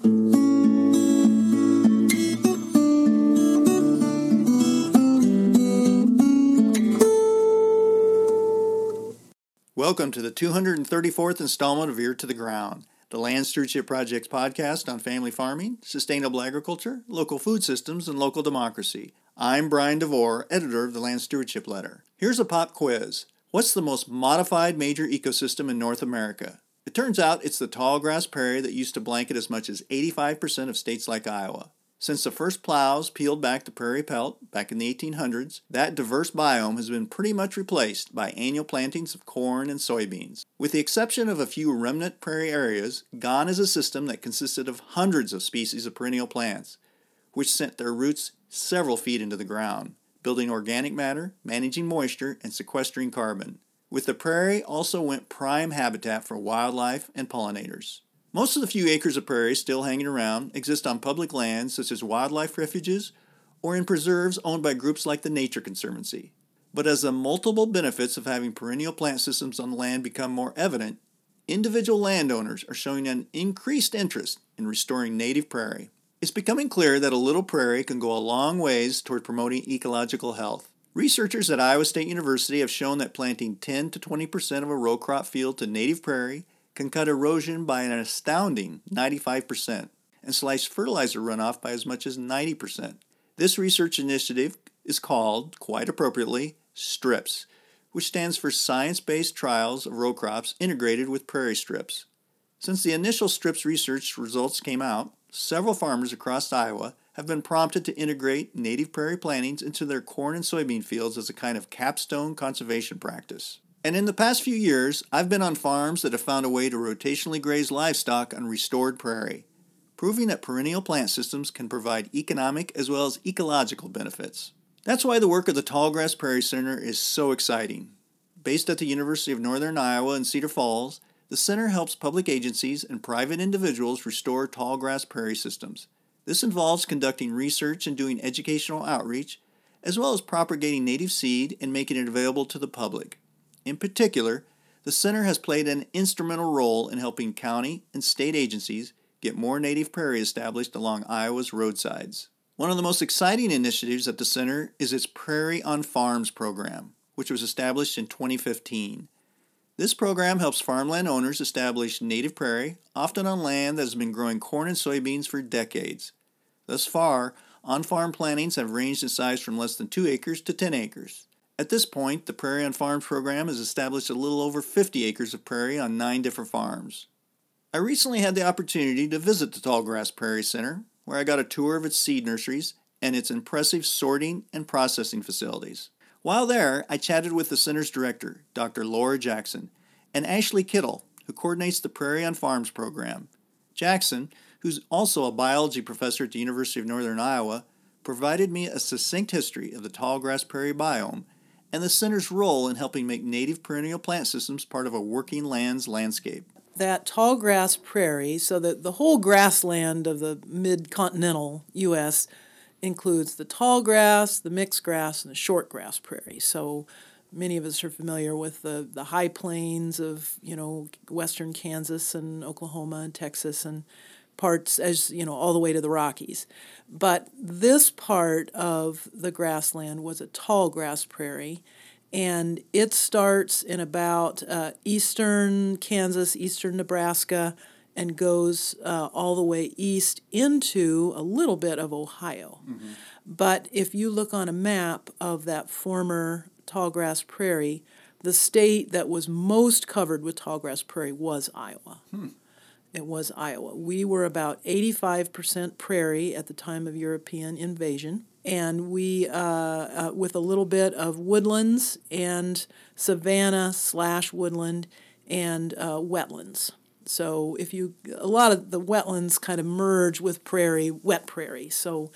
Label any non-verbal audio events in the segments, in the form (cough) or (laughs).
Welcome to the 234th installment of Ear to the Ground, the Land Stewardship Project's podcast on family farming, sustainable agriculture, local food systems, and local democracy. I'm Brian DeVore, editor of the Land Stewardship Letter. Here's a pop quiz. What's the most modified major ecosystem in North America? It turns out it's the tall grass prairie that used to blanket as much as 85% of states like Iowa. Since the first plows peeled back the prairie pelt back in the 1800s, that diverse biome has been pretty much replaced by annual plantings of corn and soybeans. With the exception of a few remnant prairie areas, gone is a system that consisted of hundreds of species of perennial plants, which sent their roots several feet into the ground, building organic matter, managing moisture, and sequestering carbon. With the prairie also went prime habitat for wildlife and pollinators. Most of the few acres of prairie still hanging around exist on public lands such as wildlife refuges or in preserves owned by groups like the Nature Conservancy. But as the multiple benefits of having perennial plant systems on land become more evident, individual landowners are showing an increased interest in restoring native prairie. It's becoming clear that a little prairie can go a long ways toward promoting ecological health. Researchers at Iowa State University have shown that planting 10 to 20% of a row crop field to native prairie can cut erosion by an astounding 95% and slice fertilizer runoff by as much as 90%. This research initiative is called, quite appropriately, STRIPS, which stands for Science Based Trials of Row Crops Integrated with Prairie Strips. Since the initial STRIPS research results came out, several farmers across Iowa have been prompted to integrate native prairie plantings into their corn and soybean fields as a kind of capstone conservation practice. And in the past few years, I've been on farms that have found a way to rotationally graze livestock on restored prairie, proving that perennial plant systems can provide economic as well as ecological benefits. That's why the work of the Tallgrass Prairie Center is so exciting. Based at the University of Northern Iowa in Cedar Falls, the center helps public agencies and private individuals restore tallgrass prairie systems. This involves conducting research and doing educational outreach, as well as propagating native seed and making it available to the public. In particular, the center has played an instrumental role in helping county and state agencies get more native prairie established along Iowa's roadsides. One of the most exciting initiatives at the center is its Prairie on Farms program, which was established in 2015. This program helps farmland owners establish native prairie, often on land that has been growing corn and soybeans for decades. Thus far, on farm plantings have ranged in size from less than 2 acres to 10 acres. At this point, the Prairie on Farms program has established a little over 50 acres of prairie on nine different farms. I recently had the opportunity to visit the Tallgrass Prairie Center, where I got a tour of its seed nurseries and its impressive sorting and processing facilities. While there, I chatted with the center's director, Dr. Laura Jackson, and Ashley Kittle, who coordinates the Prairie on Farms program. Jackson, who's also a biology professor at the University of Northern Iowa, provided me a succinct history of the tallgrass prairie biome and the center's role in helping make native perennial plant systems part of a working land's landscape. That tall grass prairie, so that the whole grassland of the mid continental U.S. includes the tall grass, the mixed grass, and the short grass prairie. So many of us are familiar with the, the high plains of you know western Kansas and Oklahoma and Texas and parts as you know all the way to the Rockies. But this part of the grassland was a tall grass prairie, and it starts in about uh, eastern Kansas, eastern Nebraska, and goes uh, all the way east into a little bit of Ohio. Mm-hmm. But if you look on a map of that former tall grass prairie, the state that was most covered with tall grass prairie was Iowa. Hmm. It was Iowa. We were about 85% prairie at the time of European invasion, and we, uh, uh, with a little bit of woodlands and savanna slash woodland and uh, wetlands. So if you, a lot of the wetlands kind of merge with prairie, wet prairie. So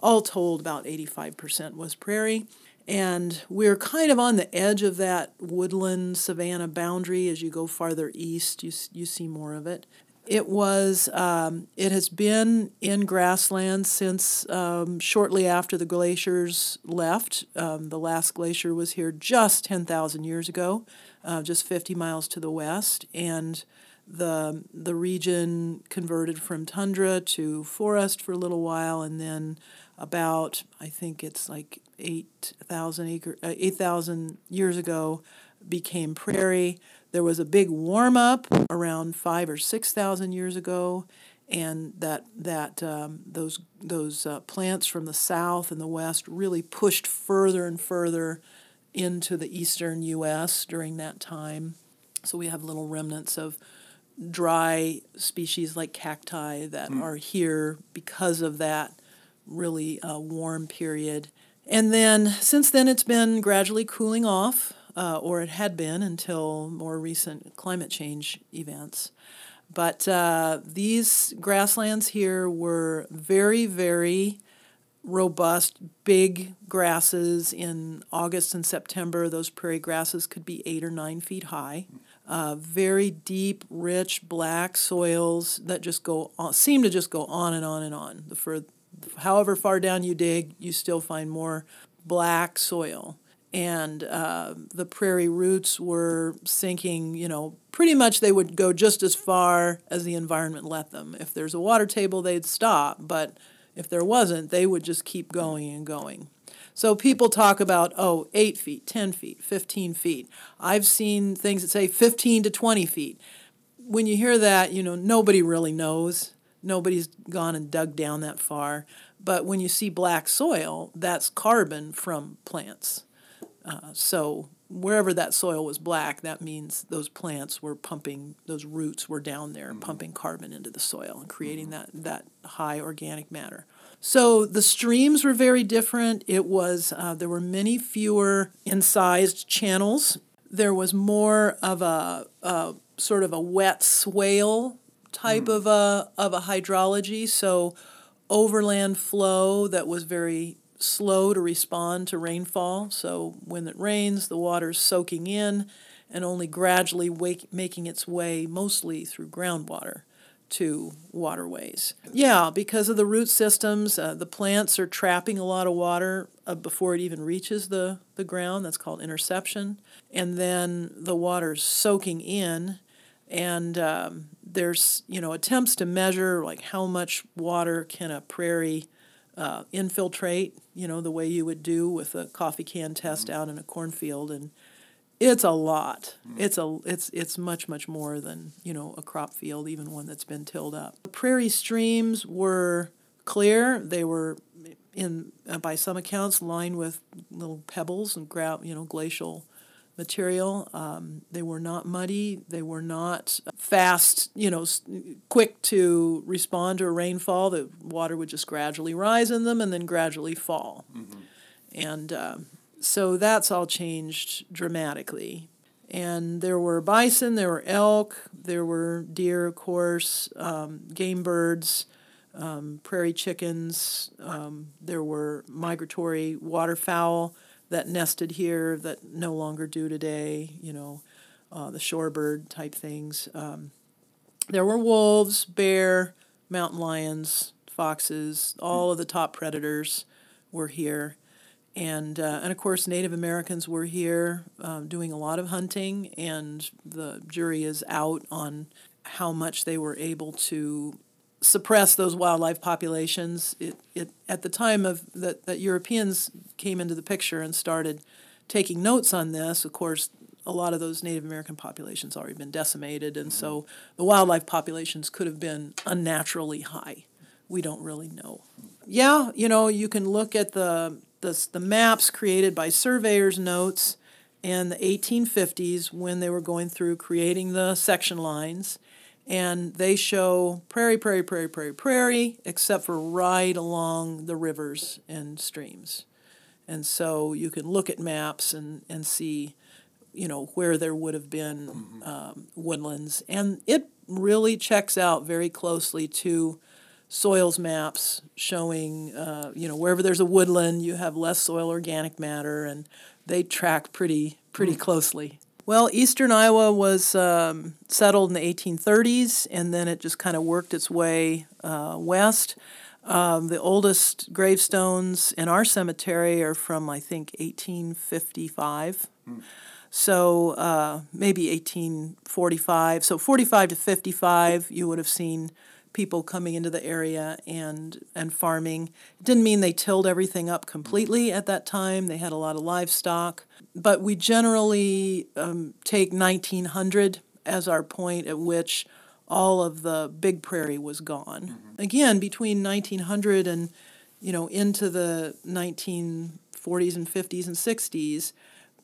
all told, about 85% was prairie. And we're kind of on the edge of that woodland savanna boundary. As you go farther east, you, you see more of it. It was. Um, it has been in grassland since um, shortly after the glaciers left. Um, the last glacier was here just ten thousand years ago, uh, just fifty miles to the west, and the the region converted from tundra to forest for a little while, and then about I think it's like eight thousand acre uh, eight thousand years ago became prairie. There was a big warm up around five or six thousand years ago, and that that um, those those uh, plants from the south and the west really pushed further and further into the eastern U.S. during that time. So we have little remnants of dry species like cacti that mm. are here because of that really uh, warm period. And then since then, it's been gradually cooling off, uh, or it had been until more recent climate change events. But uh, these grasslands here were very, very robust, big grasses. In August and September, those prairie grasses could be eight or nine feet high uh, very deep, rich black soils that just go on, seem to just go on and on and on. For however far down you dig, you still find more black soil. And uh, the prairie roots were sinking, you know, pretty much they would go just as far as the environment let them. If there's a water table, they'd stop, but if there wasn't, they would just keep going and going. So people talk about, oh, 8 feet, 10 feet, 15 feet. I've seen things that say 15 to 20 feet. When you hear that, you know, nobody really knows. Nobody's gone and dug down that far. But when you see black soil, that's carbon from plants. Uh, so wherever that soil was black, that means those plants were pumping, those roots were down there mm-hmm. pumping carbon into the soil and creating mm-hmm. that, that high organic matter. So the streams were very different. It was uh, there were many fewer incised channels. There was more of a, a sort of a wet swale type mm. of a of a hydrology. So overland flow that was very slow to respond to rainfall. So when it rains, the water's soaking in and only gradually wake, making its way mostly through groundwater to waterways. Yeah, because of the root systems, uh, the plants are trapping a lot of water uh, before it even reaches the, the ground. That's called interception. And then the water's soaking in, and um, there's you know attempts to measure like how much water can a prairie uh, infiltrate. You know the way you would do with a coffee can test mm-hmm. out in a cornfield, and it's a lot. Mm. It's a it's it's much much more than you know a crop field, even one that's been tilled up. The prairie streams were clear. They were in uh, by some accounts lined with little pebbles and gra- you know glacial material. Um, they were not muddy. They were not fast, you know, quick to respond to a rainfall. The water would just gradually rise in them and then gradually fall. Mm-hmm. And um, so that's all changed dramatically. And there were bison, there were elk, there were deer, of course, um, game birds, um, prairie chickens. Um, there were migratory waterfowl that nested here that no longer do today, you know, uh, the shorebird type things. Um, there were wolves, bear, mountain lions, foxes, all of the top predators were here and uh, and of course Native Americans were here um, doing a lot of hunting, and the jury is out on how much they were able to suppress those wildlife populations. It, it at the time of that that Europeans came into the picture and started taking notes on this. Of course, a lot of those Native American populations already been decimated, and so mm-hmm. the wildlife populations could have been unnaturally high. We don't really know. Yeah, you know, you can look at the the, the maps created by surveyors' notes in the 1850s when they were going through creating the section lines. And they show prairie, prairie, prairie, prairie, prairie, except for right along the rivers and streams. And so you can look at maps and, and see, you know, where there would have been mm-hmm. um, woodlands. And it really checks out very closely to soils maps showing, uh, you know, wherever there's a woodland, you have less soil organic matter, and they track pretty pretty mm. closely. Well, eastern Iowa was um, settled in the 1830s, and then it just kind of worked its way uh, west. Um, the oldest gravestones in our cemetery are from, I think, 1855. Mm. So uh, maybe 1845. So 45 to 55, you would have seen people coming into the area and and farming. It didn't mean they tilled everything up completely at that time. They had a lot of livestock, but we generally um, take 1900 as our point at which all of the big prairie was gone. Mm-hmm. Again, between 1900 and you know into the 1940s and 50s and 60s,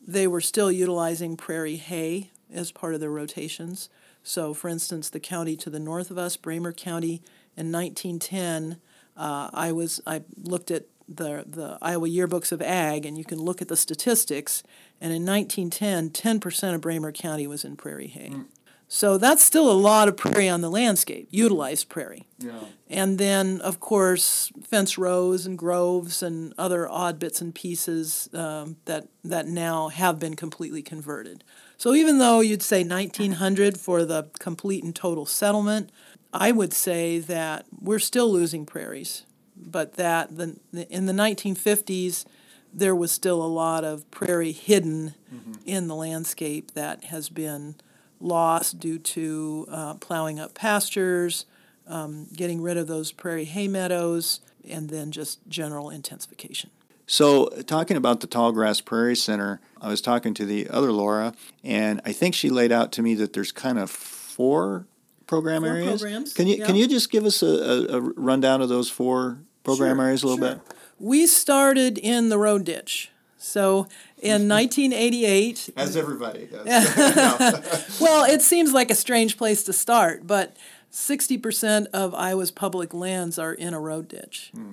they were still utilizing prairie hay as part of their rotations. So, for instance, the county to the north of us, Bremer County, in 1910, uh, I was I looked at the the Iowa yearbooks of ag, and you can look at the statistics. And in 1910, 10% of Bremer County was in prairie hay. Mm. So that's still a lot of prairie on the landscape, utilized prairie. Yeah. And then, of course, fence rows and groves and other odd bits and pieces um, that that now have been completely converted. So even though you'd say 1900 for the complete and total settlement, I would say that we're still losing prairies, but that the, in the 1950s, there was still a lot of prairie hidden mm-hmm. in the landscape that has been lost due to uh, plowing up pastures, um, getting rid of those prairie hay meadows, and then just general intensification. So, talking about the Tallgrass Prairie Center, I was talking to the other Laura, and I think she laid out to me that there's kind of four program four areas. Programs, can you yeah. can you just give us a, a, a rundown of those four program sure, areas a little sure. bit? We started in the road ditch. So in (laughs) 1988, as everybody does. (laughs) well, it seems like a strange place to start, but 60% of Iowa's public lands are in a road ditch. Hmm.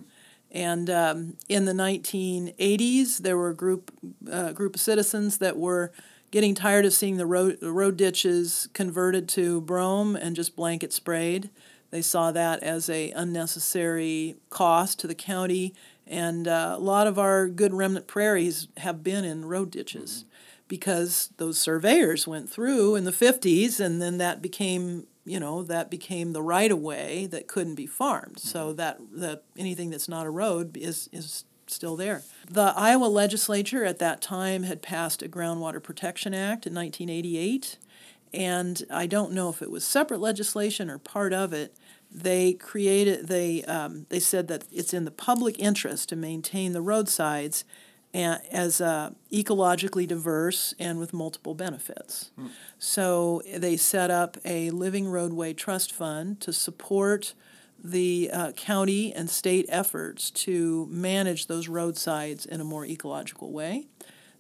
And um, in the 1980s, there were a group, uh, group of citizens that were getting tired of seeing the road, road ditches converted to brome and just blanket sprayed. They saw that as a unnecessary cost to the county, and uh, a lot of our good remnant prairies have been in road ditches. Mm-hmm. Because those surveyors went through in the 50s, and then that became you know that became the right of way that couldn't be farmed. So mm-hmm. that that anything that's not a road is is still there. The Iowa legislature at that time had passed a Groundwater Protection Act in 1988, and I don't know if it was separate legislation or part of it. They created they um, they said that it's in the public interest to maintain the roadsides as uh, ecologically diverse and with multiple benefits. Hmm. So they set up a living roadway trust fund to support the uh, county and state efforts to manage those roadsides in a more ecological way.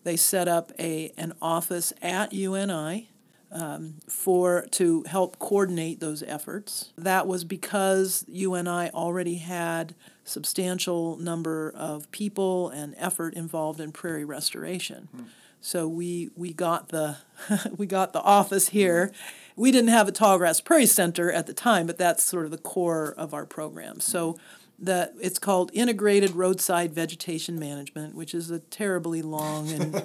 They set up a an office at UNI um, for to help coordinate those efforts. That was because UNI already had substantial number of people and effort involved in prairie restoration. Hmm. So we we got the (laughs) we got the office here. We didn't have a Tallgrass Prairie Center at the time, but that's sort of the core of our program. So that it's called Integrated Roadside Vegetation Management, which is a terribly long and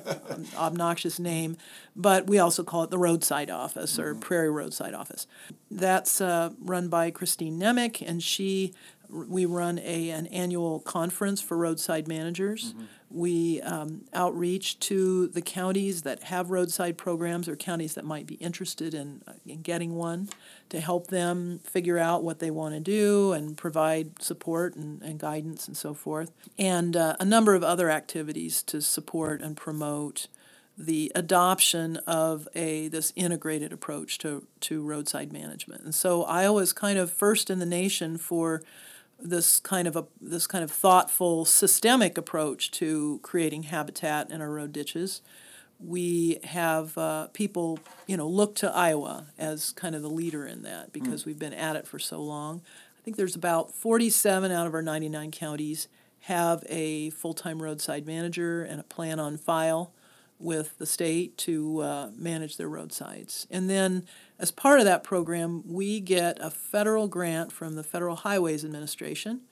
(laughs) obnoxious name, but we also call it the Roadside Office or mm-hmm. Prairie Roadside Office. That's uh, run by Kristine Nemec, and she we run a an annual conference for roadside managers. Mm-hmm. We um, outreach to the counties that have roadside programs or counties that might be interested in, uh, in getting one to help them figure out what they want to do and provide support and, and guidance and so forth. And uh, a number of other activities to support and promote the adoption of a this integrated approach to, to roadside management. And so Iowa is kind of first in the nation for this kind of a this kind of thoughtful systemic approach to creating habitat in our road ditches. We have uh, people, you know, look to Iowa as kind of the leader in that because mm. we've been at it for so long. I think there's about 47 out of our 99 counties have a full-time roadside manager and a plan on file with the state to uh, manage their roadsides. And then, as part of that program, we get a federal grant from the Federal Highways Administration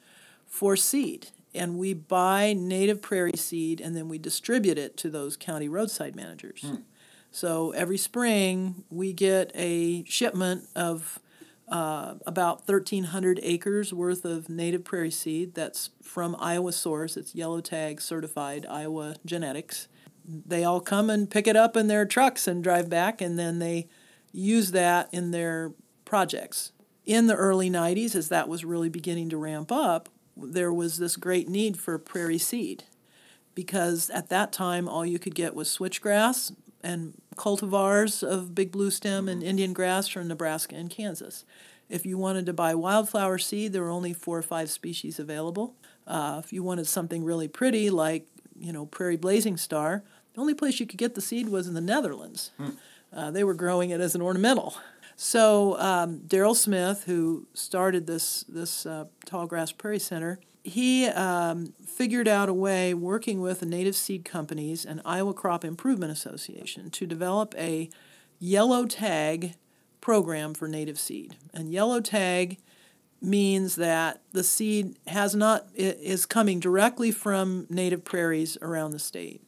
for seed. And we buy native prairie seed and then we distribute it to those county roadside managers. Hmm. So every spring, we get a shipment of uh, about 1,300 acres worth of native prairie seed that's from Iowa source. It's yellow tag certified Iowa genetics they all come and pick it up in their trucks and drive back, and then they use that in their projects. In the early 90s, as that was really beginning to ramp up, there was this great need for prairie seed because at that time all you could get was switchgrass and cultivars of big blue stem and Indian grass from Nebraska and Kansas. If you wanted to buy wildflower seed, there were only four or five species available. Uh, if you wanted something really pretty, like you know prairie blazing star, the only place you could get the seed was in the Netherlands. Hmm. Uh, they were growing it as an ornamental. So um, Daryl Smith, who started this this uh, tall grass prairie center, he um, figured out a way, working with the native seed companies and Iowa Crop Improvement Association, to develop a yellow tag program for native seed. And yellow tag means that the seed has not is coming directly from native prairies around the state,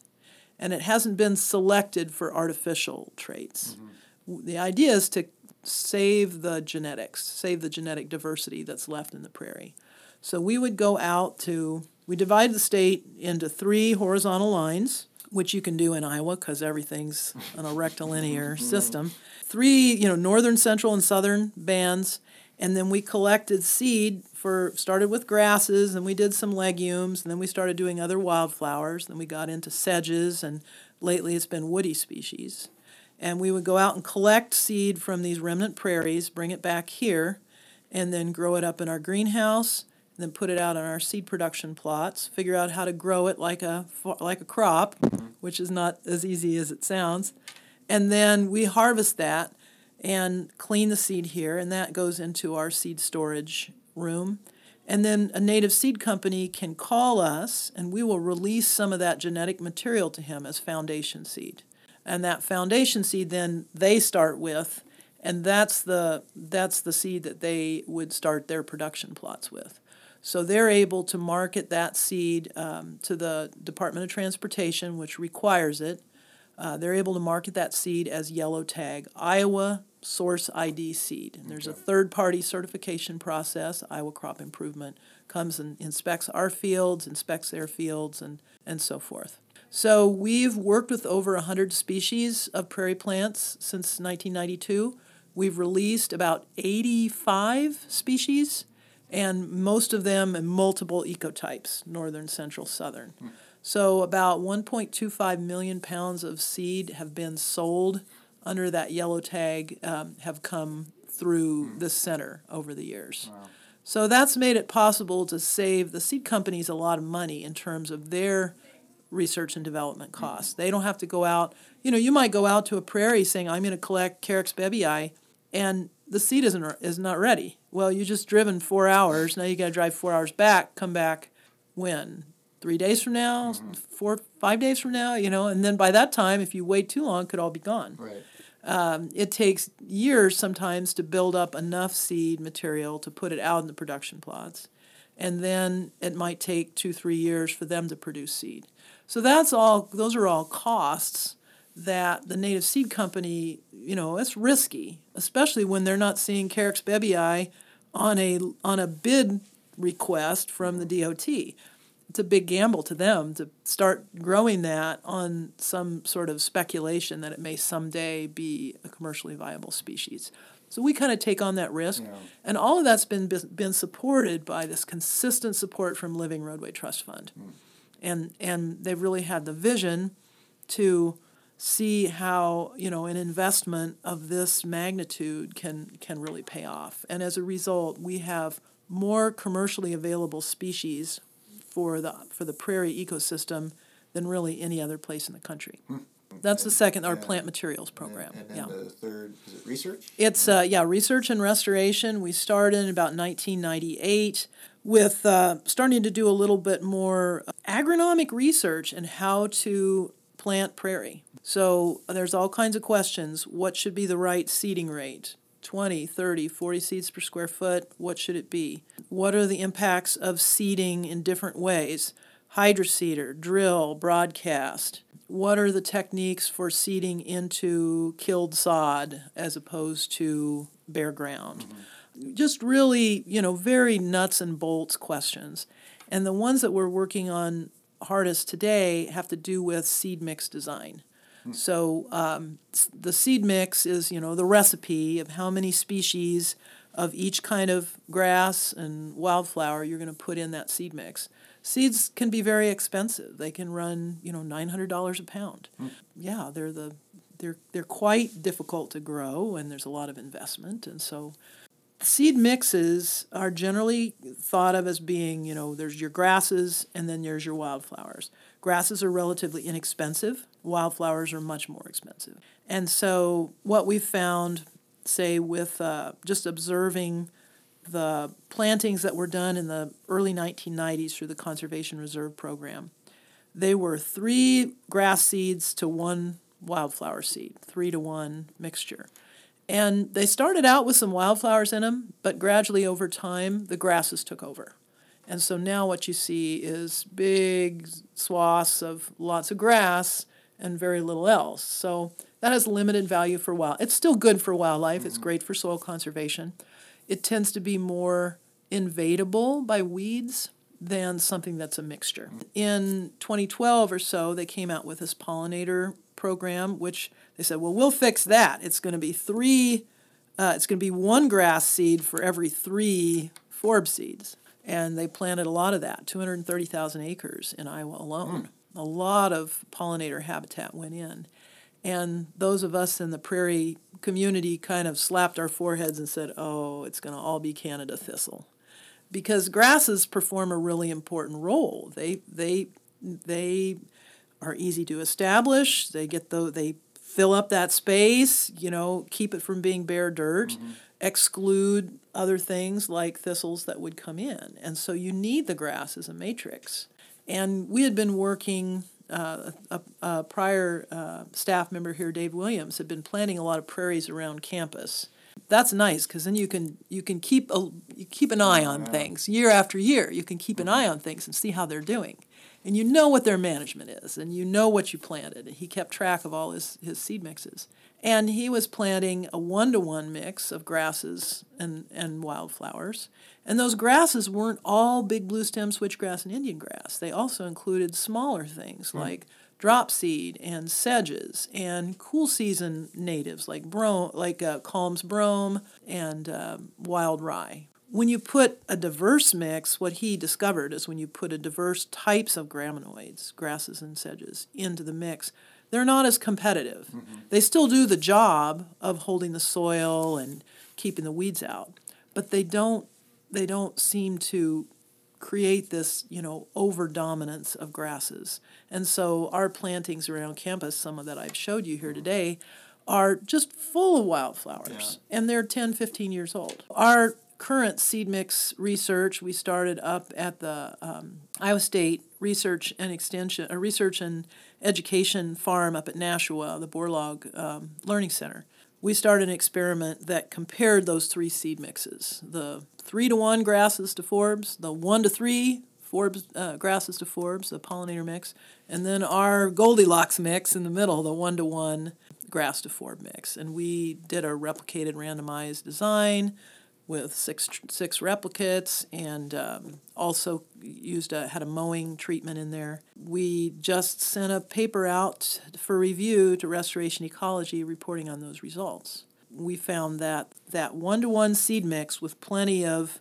and it hasn't been selected for artificial traits. Mm-hmm. The idea is to save the genetics, save the genetic diversity that's left in the prairie. So we would go out to, we divide the state into three horizontal lines, which you can do in Iowa because everything's on a rectilinear system. Three, you know, northern, central, and southern bands. And then we collected seed for, started with grasses, and we did some legumes, and then we started doing other wildflowers. Then we got into sedges, and lately it's been woody species. And we would go out and collect seed from these remnant prairies, bring it back here, and then grow it up in our greenhouse and then put it out on our seed production plots, figure out how to grow it like a like a crop, which is not as easy as it sounds. And then we harvest that and clean the seed here and that goes into our seed storage room. And then a native seed company can call us and we will release some of that genetic material to him as foundation seed. And that foundation seed then they start with and that's the that's the seed that they would start their production plots with. So they're able to market that seed um, to the Department of Transportation, which requires it. Uh, they're able to market that seed as yellow tag, Iowa Source ID seed. And there's okay. a third party certification process. Iowa Crop Improvement comes and inspects our fields, inspects their fields, and, and so forth. So we've worked with over 100 species of prairie plants since 1992. We've released about 85 species and most of them in multiple ecotypes northern, central, southern. Hmm. So, about 1.25 million pounds of seed have been sold under that yellow tag, um, have come through hmm. the center over the years. Wow. So, that's made it possible to save the seed companies a lot of money in terms of their research and development hmm. costs. Mm-hmm. They don't have to go out, you know, you might go out to a prairie saying, I'm going to collect Carex bebbii, and the seed isn't is not ready. Well, you just driven four hours. Now you got to drive four hours back. Come back when three days from now, mm-hmm. four five days from now. You know, and then by that time, if you wait too long, it could all be gone. Right. Um, it takes years sometimes to build up enough seed material to put it out in the production plots, and then it might take two three years for them to produce seed. So that's all. Those are all costs that the native seed company, you know, it's risky, especially when they're not seeing Carex bebbii on a on a bid request from the DOT. It's a big gamble to them to start growing that on some sort of speculation that it may someday be a commercially viable species. So we kind of take on that risk, yeah. and all of that's been been supported by this consistent support from Living Roadway Trust Fund, mm. and and they've really had the vision to see how you know an investment of this magnitude can can really pay off and as a result we have more commercially available species for the for the prairie ecosystem than really any other place in the country hmm. that's the second our yeah. plant materials program and, and yeah the third is it research it's uh, yeah research and restoration we started in about 1998 with uh, starting to do a little bit more agronomic research and how to plant prairie so there's all kinds of questions. What should be the right seeding rate? 20, 30, 40 seeds per square foot? What should it be? What are the impacts of seeding in different ways? Hydroseeder, drill, broadcast. What are the techniques for seeding into killed sod as opposed to bare ground? Mm-hmm. Just really, you know, very nuts and bolts questions. And the ones that we're working on hardest today have to do with seed mix design. So um, the seed mix is, you know, the recipe of how many species of each kind of grass and wildflower you're going to put in that seed mix. Seeds can be very expensive. They can run, you know, nine hundred dollars a pound. Mm. Yeah, they're the they're they're quite difficult to grow, and there's a lot of investment, and so seed mixes are generally thought of as being, you know, there's your grasses and then there's your wildflowers. Grasses are relatively inexpensive, wildflowers are much more expensive. And so, what we've found, say, with uh, just observing the plantings that were done in the early 1990s through the Conservation Reserve Program, they were three grass seeds to one wildflower seed, three to one mixture. And they started out with some wildflowers in them, but gradually over time, the grasses took over. And so now what you see is big swaths of lots of grass and very little else. So that has limited value for wild. It's still good for wildlife. Mm-hmm. It's great for soil conservation. It tends to be more invadable by weeds than something that's a mixture. In 2012 or so, they came out with this pollinator program, which they said, well, we'll fix that. It's going to be three, uh, it's going to be one grass seed for every three forb seeds. And they planted a lot of that, 230,000 acres in Iowa alone. Mm. A lot of pollinator habitat went in. And those of us in the prairie community kind of slapped our foreheads and said, oh, it's going to all be Canada thistle. Because grasses perform a really important role. They, they, they are easy to establish. They get the, they fill up that space, you know, keep it from being bare dirt, mm-hmm. Exclude other things like thistles that would come in. And so you need the grass as a matrix. And we had been working, uh, a, a, prior uh, staff member here, Dave Williams, had been planting a lot of prairies around campus. That's nice because then you can you can keep a you keep an eye on things year after year. You can keep an mm-hmm. eye on things and see how they're doing and you know what their management is, and you know what you planted. And he kept track of all his, his seed mixes. And he was planting a one to one mix of grasses and, and wildflowers. And those grasses weren't all big blue stem switchgrass and Indian grass. They also included smaller things mm. like drop seed and sedges and cool season natives like brome, like uh, Kalm's brome and uh, wild rye when you put a diverse mix, what he discovered is when you put a diverse types of graminoids, grasses and sedges, into the mix, they're not as competitive. Mm-hmm. They still do the job of holding the soil and keeping the weeds out, but they don't they don't seem to create this, you know, over dominance of grasses. And so our plantings around campus, some of that I've showed you here mm-hmm. today, are just full of wildflowers yeah. and they're 10, 15 years old. Our current seed mix research we started up at the um, Iowa State Research and Extension, a Research and Education Farm up at Nashua, the Borlaug um, Learning Center. We started an experiment that compared those three seed mixes: the three to one grasses to forbs, the one to three forbs uh, grasses to forbs, the pollinator mix, and then our Goldilocks mix in the middle, the one to one grass to forb mix. And we did a replicated randomized design with six six replicates and um, also used a, had a mowing treatment in there. We just sent a paper out for review to Restoration Ecology reporting on those results. We found that that one to one seed mix with plenty of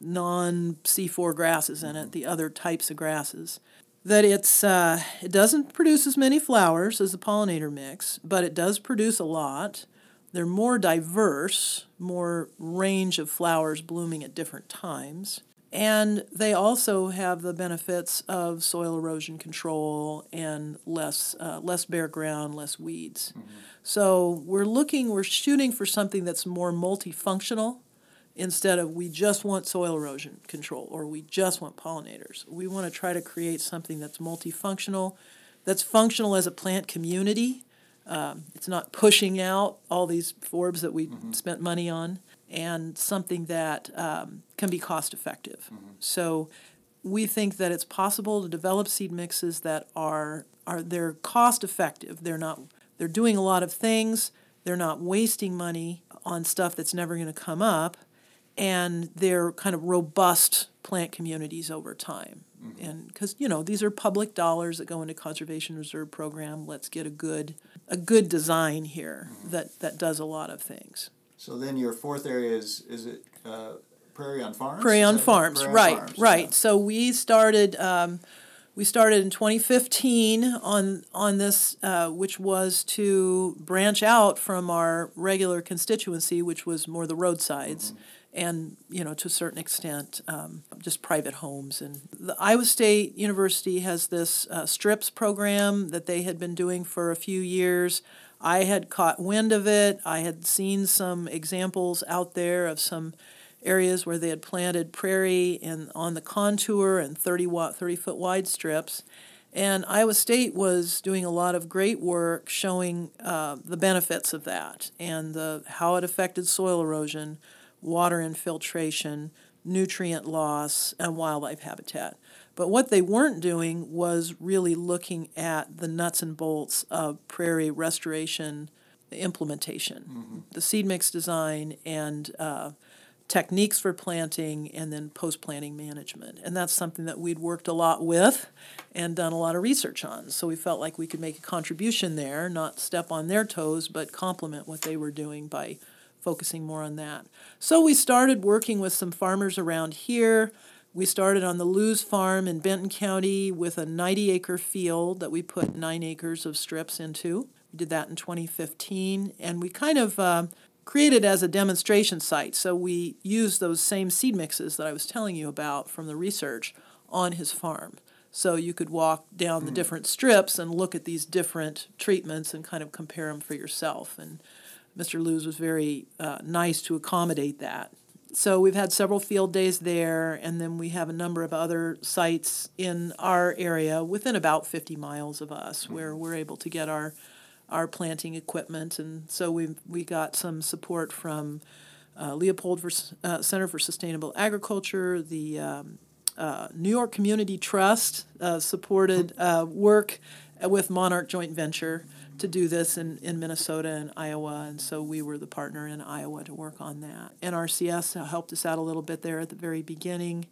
non C4 grasses in it, the other types of grasses, that it's uh, it doesn't produce as many flowers as the pollinator mix, but it does produce a lot they're more diverse, more range of flowers blooming at different times. And they also have the benefits of soil erosion control and less, uh, less bare ground, less weeds. Mm-hmm. So we're looking, we're shooting for something that's more multifunctional instead of we just want soil erosion control or we just want pollinators. We want to try to create something that's multifunctional, that's functional as a plant community um, it's not pushing out all these forbs that we mm-hmm. spent money on, and something that um, can be cost effective. Mm-hmm. So we think that it's possible to develop seed mixes that are are they're cost effective. They're not they're doing a lot of things. They're not wasting money on stuff that's never going to come up, and they're kind of robust plant communities over time. Mm-hmm. And because you know these are public dollars that go into conservation reserve program, let's get a good a good design here mm-hmm. that that does a lot of things. So then your fourth area is is it uh, Prairie on Farms? Prairie on Farms, Prairie right, on farms, right. Yeah. So we started. Um, we started in 2015 on on this, uh, which was to branch out from our regular constituency, which was more the roadsides, mm-hmm. And you know to a certain extent um, just private homes. And the Iowa State University has this uh, STRIPS program that they had been doing for a few years. I had caught wind of it. I had seen some examples out there of some areas where they had planted prairie and on the contour and 30 watt 30 foot wide strips and iowa state was doing a lot of great work showing uh, the benefits of that and the, how it affected soil erosion water infiltration nutrient loss and wildlife habitat but what they weren't doing was really looking at the nuts and bolts of prairie restoration implementation mm-hmm. the seed mix design and uh, techniques for planting and then post planting management. And that's something that we'd worked a lot with and done a lot of research on. So we felt like we could make a contribution there, not step on their toes, but complement what they were doing by focusing more on that. So we started working with some farmers around here. We started on the Lewes Farm in Benton County with a 90 acre field that we put nine acres of strips into. We did that in 2015, and we kind of uh, created as a demonstration site. So we used those same seed mixes that I was telling you about from the research on his farm. So you could walk down the hmm. different strips and look at these different treatments and kind of compare them for yourself. And Mr. Lewes was very uh, nice to accommodate that. So we've had several field days there, and then we have a number of other sites in our area within about 50 miles of us where we're able to get our our planting equipment, and so we we got some support from uh, Leopold for, uh, Center for Sustainable Agriculture, the um, uh, New York Community Trust uh, supported uh, work with Monarch Joint Venture to do this in, in Minnesota and Iowa, and so we were the partner in Iowa to work on that. NRCS helped us out a little bit there at the very beginning.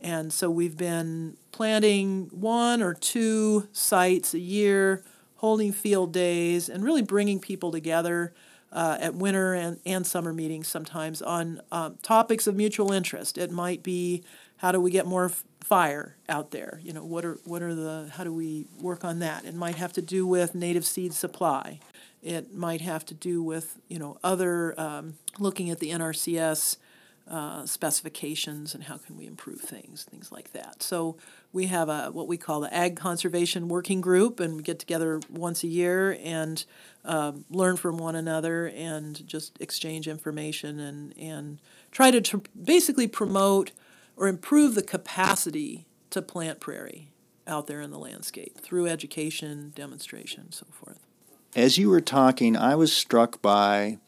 And so we've been planting one or two sites a year holding field days, and really bringing people together uh, at winter and, and summer meetings sometimes on um, topics of mutual interest. It might be how do we get more fire out there? You know, what are what are the how do we work on that? It might have to do with native seed supply. It might have to do with you know other um, looking at the NRCS uh, specifications and how can we improve things, things like that. So we have a what we call the Ag Conservation Working Group, and we get together once a year and uh, learn from one another and just exchange information and and try to tr- basically promote or improve the capacity to plant prairie out there in the landscape through education, demonstration, and so forth. As you were talking, I was struck by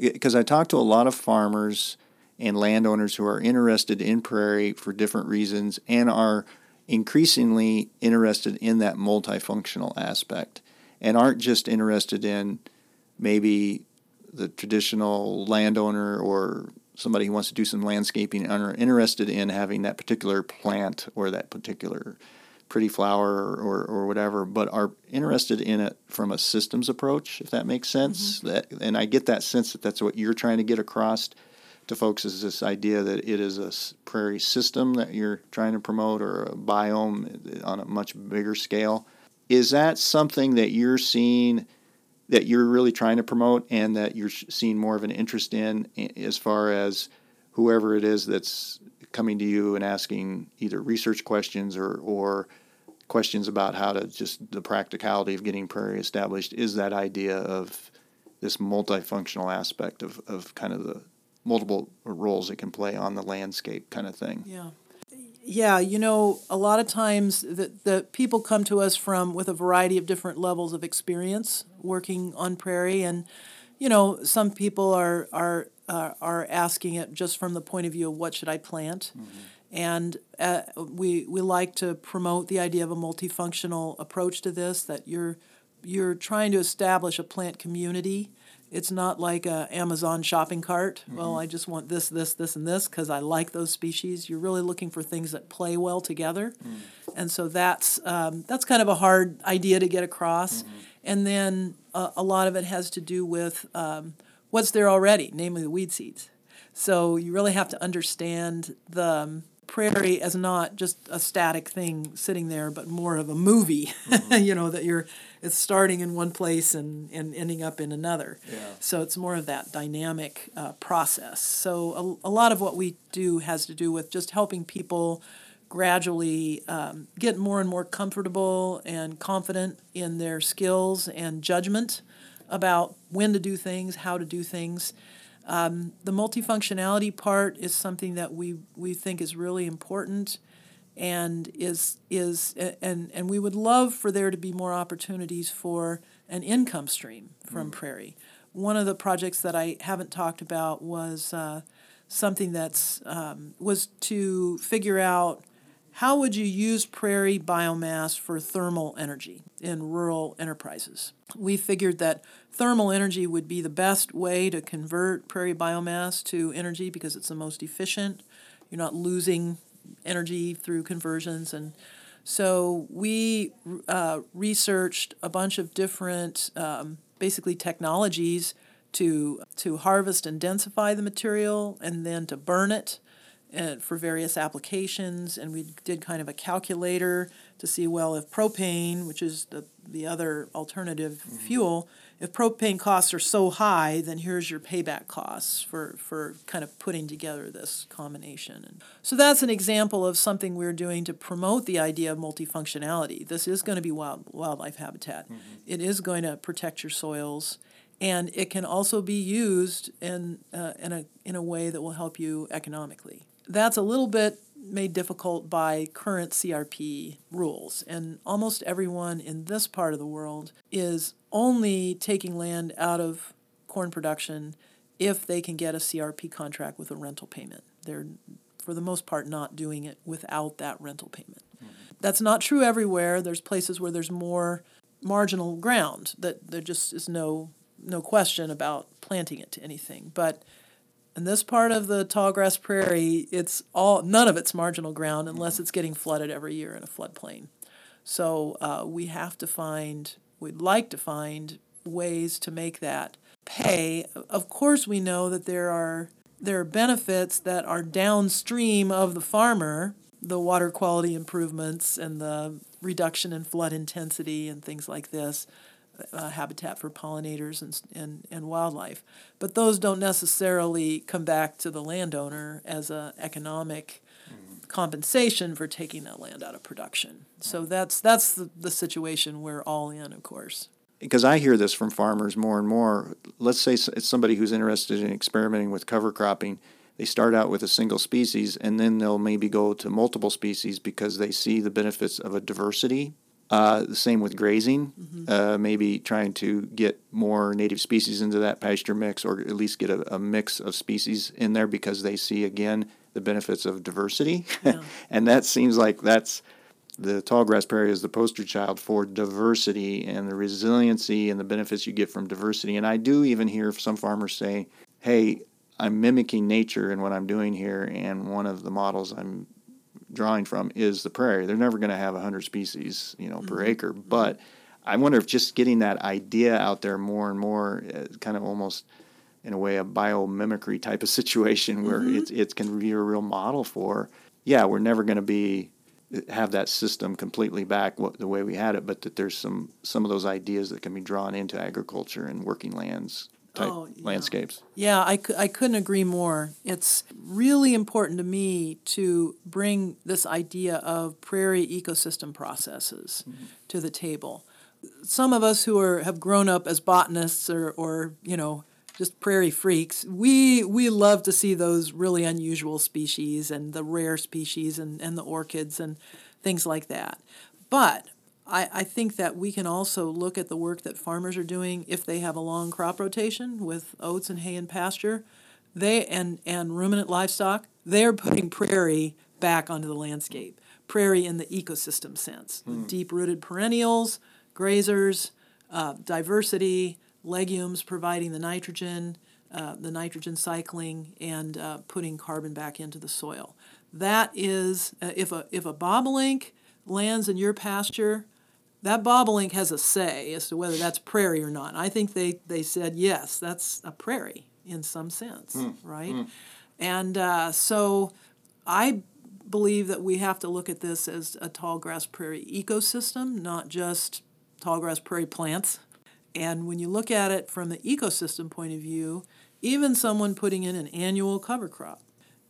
eh, because I talked to a lot of farmers and landowners who are interested in prairie for different reasons and are increasingly interested in that multifunctional aspect and aren't just interested in maybe the traditional landowner or somebody who wants to do some landscaping and are interested in having that particular plant or that particular pretty flower or, or, whatever, but are interested in it from a systems approach, if that makes sense. Mm-hmm. That, and I get that sense that that's what you're trying to get across to folks is this idea that it is a prairie system that you're trying to promote or a biome on a much bigger scale. Is that something that you're seeing that you're really trying to promote and that you're seeing more of an interest in as far as whoever it is that's coming to you and asking either research questions or, or questions about how to just the practicality of getting prairie established is that idea of this multifunctional aspect of, of kind of the multiple roles it can play on the landscape kind of thing. Yeah. Yeah, you know, a lot of times the, the people come to us from with a variety of different levels of experience working on prairie and you know, some people are are uh, are asking it just from the point of view of what should I plant. Mm-hmm. And uh, we we like to promote the idea of a multifunctional approach to this that you're you're trying to establish a plant community It's not like a Amazon shopping cart. Mm-hmm. Well, I just want this, this, this, and this because I like those species. You're really looking for things that play well together, Mm. and so that's um, that's kind of a hard idea to get across. Mm-hmm. And then uh, a lot of it has to do with um, what's there already, namely the weed seeds. So you really have to understand the um, prairie as not just a static thing sitting there, but more of a movie. (laughs) you know that you're it's starting in one place and, and ending up in another. Yeah. So it's more of that dynamic uh, process. So a, a lot of what we do has to do with just helping people gradually um, get more and more comfortable and confident in their skills and judgment about when to do things, how to do things. Um, the multifunctionality part is something that we, we think is really important and is is and and we would love for there to be more opportunities for an income stream from prairie. One of the projects that I haven't talked about was uh, something that's um, was to figure out how would you use prairie biomass for thermal energy in rural enterprises. We figured that thermal energy would be the best way to convert prairie biomass to energy because it's the most efficient. You're not losing energy through conversions and so we uh, researched a bunch of different um, basically technologies to to harvest and densify the material and then to burn it uh, for various applications and we did kind of a calculator to see well if propane which is the, the other alternative fuel if propane costs are so high then here's your payback costs for, for kind of putting together this combination. And so that's an example of something we're doing to promote the idea of multifunctionality. This is going to be wild, wildlife habitat. It is going to protect your soils and it can also be used in, uh, in, a, in a way that will help you economically. That's a little bit made difficult by current CRP rules, and almost everyone in this part of the world is only taking land out of corn production if they can get a CRP contract with a rental payment. They're, for the most part, not doing it without that rental payment. Mm-hmm. That's not true everywhere. There's places where there's more marginal ground that there just is no no question about planting it to anything. But in this part of the tallgrass prairie, it's all none of it's marginal ground unless it's getting flooded every year in a floodplain. So uh, we have to find, we'd like to find ways to make that pay. Of course, we know that there are there are benefits that are downstream of the farmer, the water quality improvements and the reduction in flood intensity and things like this uh, habitat for pollinators and, and, and wildlife. But those don't necessarily come back to the landowner as a economic compensation for taking that land out of production. So that's that's the, the situation we're all in, of course. because I hear this from farmers more and more. Let's say it's somebody who's interested in experimenting with cover cropping. They start out with a single species and then they'll maybe go to multiple species because they see the benefits of a diversity. Uh, the same with grazing, uh, maybe trying to get more native species into that pasture mix or at least get a, a mix of species in there because they see again the benefits of diversity. Yeah. (laughs) and that seems like that's the tall grass prairie is the poster child for diversity and the resiliency and the benefits you get from diversity. And I do even hear some farmers say, "Hey, I'm mimicking nature in what I'm doing here, and one of the models I'm drawing from is the prairie. They're never going to have 100 species, you know, per mm-hmm. acre, mm-hmm. but I wonder if just getting that idea out there more and more, uh, kind of almost in a way a biomimicry type of (laughs) situation where mm-hmm. it's it can be a real model for. Yeah, we're never going to be uh, have that system completely back what, the way we had it, but that there's some some of those ideas that can be drawn into agriculture and working lands type Oh, yeah. landscapes. Yeah, I, I couldn't agree more. It's really important to me to bring this idea of prairie ecosystem processes mm-hmm. to the table. Some of us who are have grown up as botanists or, or you know just prairie freaks, we we love to see those really unusual species and the rare species and, and the orchids and things like that. But I, I think that we can also look at the work that farmers are doing if they have a long crop rotation with oats and hay and pasture, they and, and ruminant livestock, they're putting prairie back onto the landscape. Prairie in the ecosystem sense. Deep rooted perennials, grazers, uh, diversity, legumes providing the nitrogen, uh, the nitrogen cycling, and uh, putting carbon back into the soil. That is, uh, if a if a bobolink lands in your pasture, that bobolink has a say as to whether that's prairie or not. I think they, they said, yes, that's a prairie in some sense, mm. right? Mm. And uh, so I believe that we have to look at this as a tall grass prairie ecosystem, not just tall grass prairie plants. And when you look at it from the ecosystem point of view, even someone putting in an annual cover crop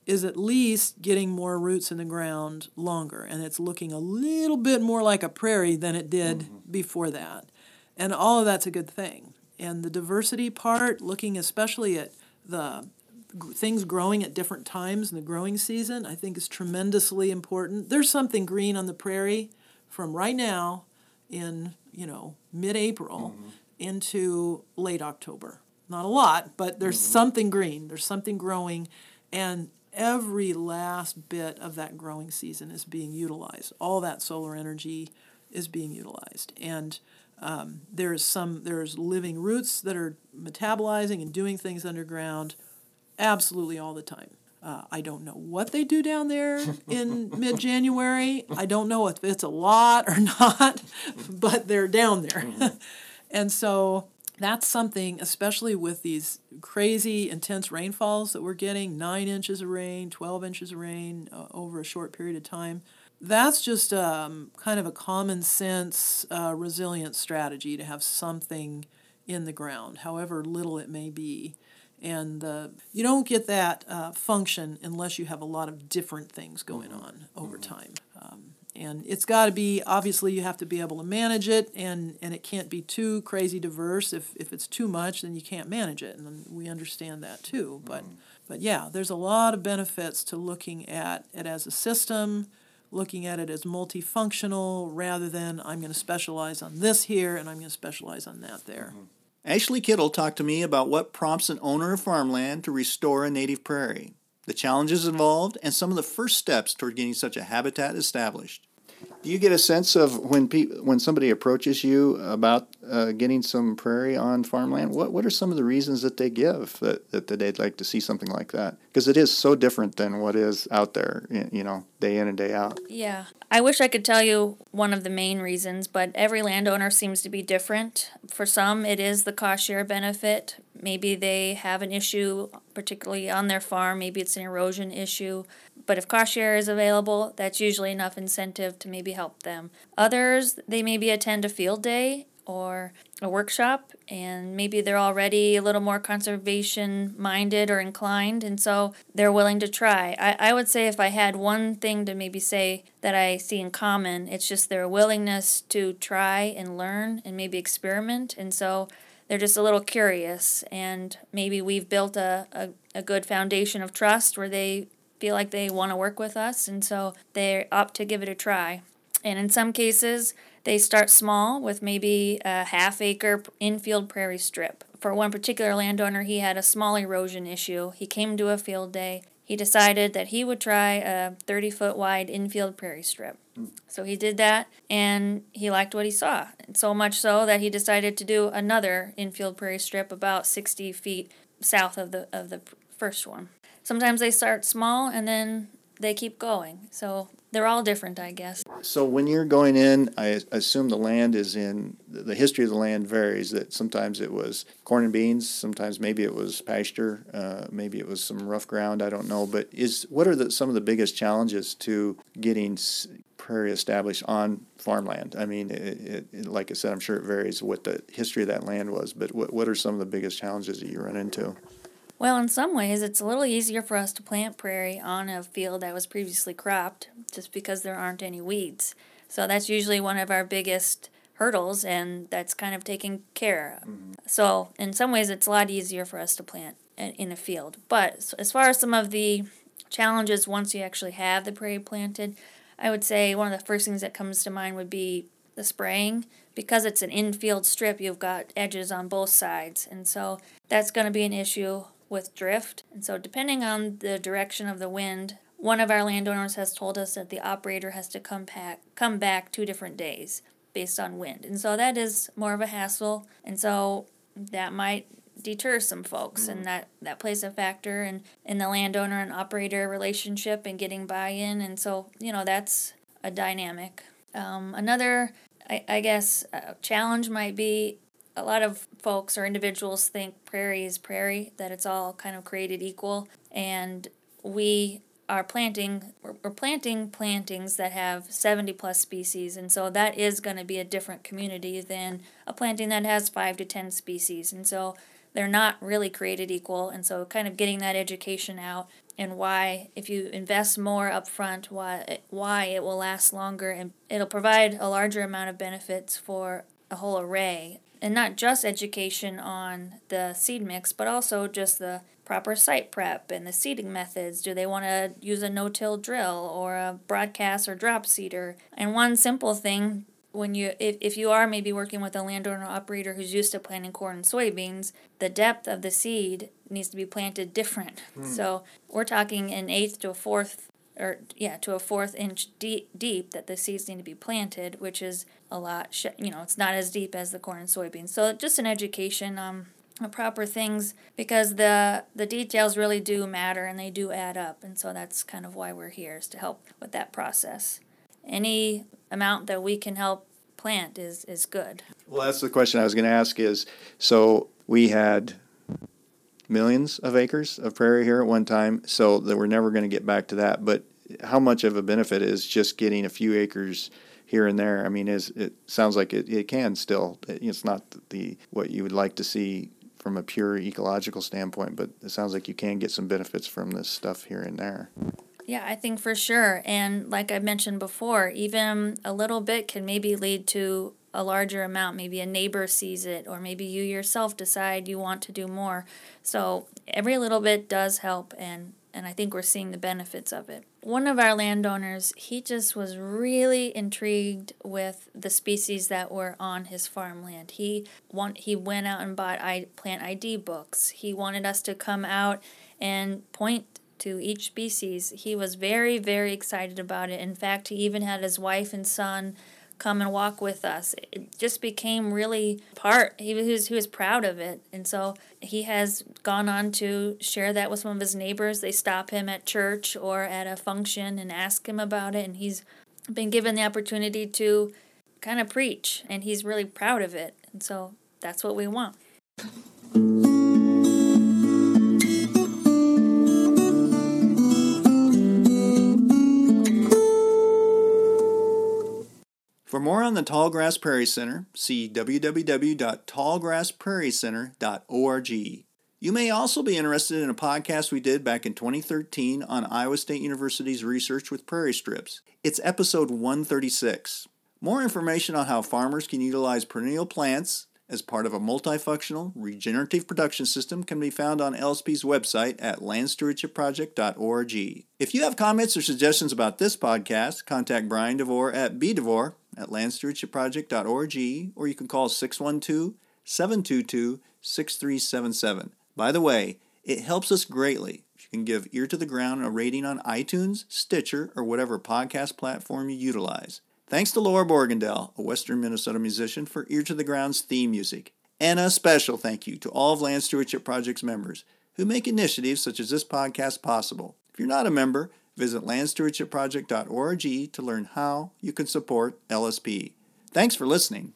is at least getting more roots in the ground longer and it's looking a little bit more like a prairie than it did mm-hmm. before that. And all of that's a good thing. And the diversity part, looking especially at the things growing at different times in the growing season, I think is tremendously important. There's something green on the prairie from right now in, you know, mid-April mm-hmm. into late October. Not a lot, but there's mm-hmm. something green. There's something growing and every last bit of that growing season is being utilized. All that solar energy is being utilized, and um, there's some there's living roots that are metabolizing and doing things underground, absolutely all the time. Uh, I don't know what they do down there (laughs) in mid January. I don't know if it's a lot or (laughs) not, but they're down there. Mm-hmm. and so that's something, especially with these crazy intense rainfalls that we're getting nine inches of rain, 12 inches of rain uh, over a short period of time. That's just um, kind of a common sense, uh, resilient strategy to have something in the ground, however little it may be. And uh, you don't get that uh, function unless you have a lot of different things going mm-hmm. on over mm-hmm. time. Um, and it's got to be obviously you have to be able to manage it and and it can't be too crazy diverse if if it's too much then you can't manage it and we understand that too but mm. but yeah there's a lot of benefits to looking at it as a system looking at it as multifunctional rather than i'm going to specialize on this here and i'm going to specialize on that there mm-hmm. ashley kittle talked to me about what prompts an owner of farmland to restore a native prairie the challenges involved, and some of the first steps toward getting such a habitat established. Do you get a sense of when pe- when somebody approaches you about uh, getting some prairie on farmland? What what are some of the reasons that they give that, that, that they'd like to see something like that? Because it is so different than what is out there, you know, day in and day out. Yeah, I wish I could tell you one of the main reasons, but every landowner seems to be different. For some, it is the cost share benefit. Maybe they have an issue, particularly on their farm. Maybe it's an erosion issue but if cost share is available, that's usually enough incentive to maybe help them. Others, they maybe attend a field day or a workshop and maybe they're already a little more conservation minded or inclined and so they're willing to try I, I would say if i had one thing to maybe say that i see in common it's just their willingness to try and learn and maybe experiment and so they're just a little curious and maybe we've built a, a, a good foundation of trust where they feel like they want to work with us, and so they opt to give it a try. And in some cases, they start small with maybe a half acre infield prairie strip. For one particular landowner, he had a small erosion issue. He came to a field day. He decided that he would try a 30 foot wide infield prairie strip. So he did that and he liked what he saw. So much so that he decided to do another infield prairie strip about 60 feet south of the, of the first one sometimes they start small and then they keep going. So they're all different, I guess. So when you're going in, I assume the land is in the history of the land varies. That sometimes it was corn and beans, sometimes maybe it was pasture, uh, maybe it was some rough ground. I don't know. But is what are the, some of the biggest challenges to getting prairie established on farmland? I mean, it, it, like I said, I'm sure it varies what the history of that land was. But what what are some of the biggest challenges that you run into? Well, in some ways, it's a little easier for us to plant prairie on a field that was previously cropped just because there aren't any weeds. So that's usually one of our biggest hurdles, and that's kind of taken care of. Mm-hmm. So, in some ways, it's a lot easier for us to plant in a field. But as far as some of the challenges once you actually have the prairie planted, I would say one of the first things that comes to mind would be the spraying. Because it's an infield strip, you've got edges on both sides, and so that's going to be an issue with drift. And so, depending on the direction of the wind, one of our landowners has told us that the operator has to come back, come back two different days based on wind. And so, that is more of a hassle. And so, that might deter some folks and that that plays a factor in in the landowner and operator relationship and getting buy-in and so you know that's a dynamic um, another I, I guess uh, challenge might be a lot of folks or individuals think prairie is prairie that it's all kind of created equal. And we are planting we're, planting plantings that have 70 plus species and so that is going to be a different community than a planting that has 5 to 10 species. And so they're not really created equal and so kind of getting that education out and why if you invest more upfront why why it will last longer and it'll provide a larger amount of benefits for a whole array and not just education on the seed mix but also just the proper site prep and the seeding methods. Do they want to use a no till drill or a broadcast or drop seeder? And one simple thing when you if, if you are maybe working with a landowner operator who's used to planting corn and soybeans, the depth of the seed needs to be planted different. Mm. So we're talking an eighth to a fourth or yeah to a fourth inch deep, deep that the seeds need to be planted, which is a lot. Sh- you know, it's not as deep as the corn and soybeans. So just an education um proper things because the the details really do matter and they do add up and so that's kind of why we're here is to help with that process any amount that we can help plant is is good well that's the question i was going to ask is so we had millions of acres of prairie here at one time so that we're never going to get back to that but how much of a benefit is just getting a few acres here and there. I mean, is it sounds like it, it can still. It's not the what you would like to see from a pure ecological standpoint, but it sounds like you can get some benefits from this stuff here and there. Yeah, I think for sure. And like I mentioned before, even a little bit can maybe lead to a larger amount. Maybe a neighbor sees it, or maybe you yourself decide you want to do more. So every little bit does help, and and I think we're seeing the benefits of it. One of our landowners, he just was really intrigued with the species that were on his farmland. He want he went out and bought I, plant ID books. He wanted us to come out and point to each species. He was very very excited about it. In fact, he even had his wife and son come and walk with us. It just became really part. He was he was proud of it, and so he has gone on to share that with some of his neighbors. They stop him at church or at a function and ask him about it, and he's been given the opportunity to kind of preach, and he's really proud of it. And so that's what we want. More on the Tallgrass Prairie Center, see www.tallgrassprairiecenter.org. You may also be interested in a podcast we did back in 2013 on Iowa State University's research with prairie strips. It's episode 136. More information on how farmers can utilize perennial plants as part of a multifunctional regenerative production system can be found on LSP's website at landstewardshipproject.org. If you have comments or suggestions about this podcast, contact Brian DeVore at bdevore at landstewardshipproject.org or you can call 612 722 6377. By the way, it helps us greatly if you can give Ear to the Ground a rating on iTunes, Stitcher, or whatever podcast platform you utilize. Thanks to Laura Borgendell, a Western Minnesota musician, for Ear to the Ground's theme music. And a special thank you to all of Land Stewardship Project's members who make initiatives such as this podcast possible. If you're not a member, Visit landstewardshipproject.org to learn how you can support LSP. Thanks for listening.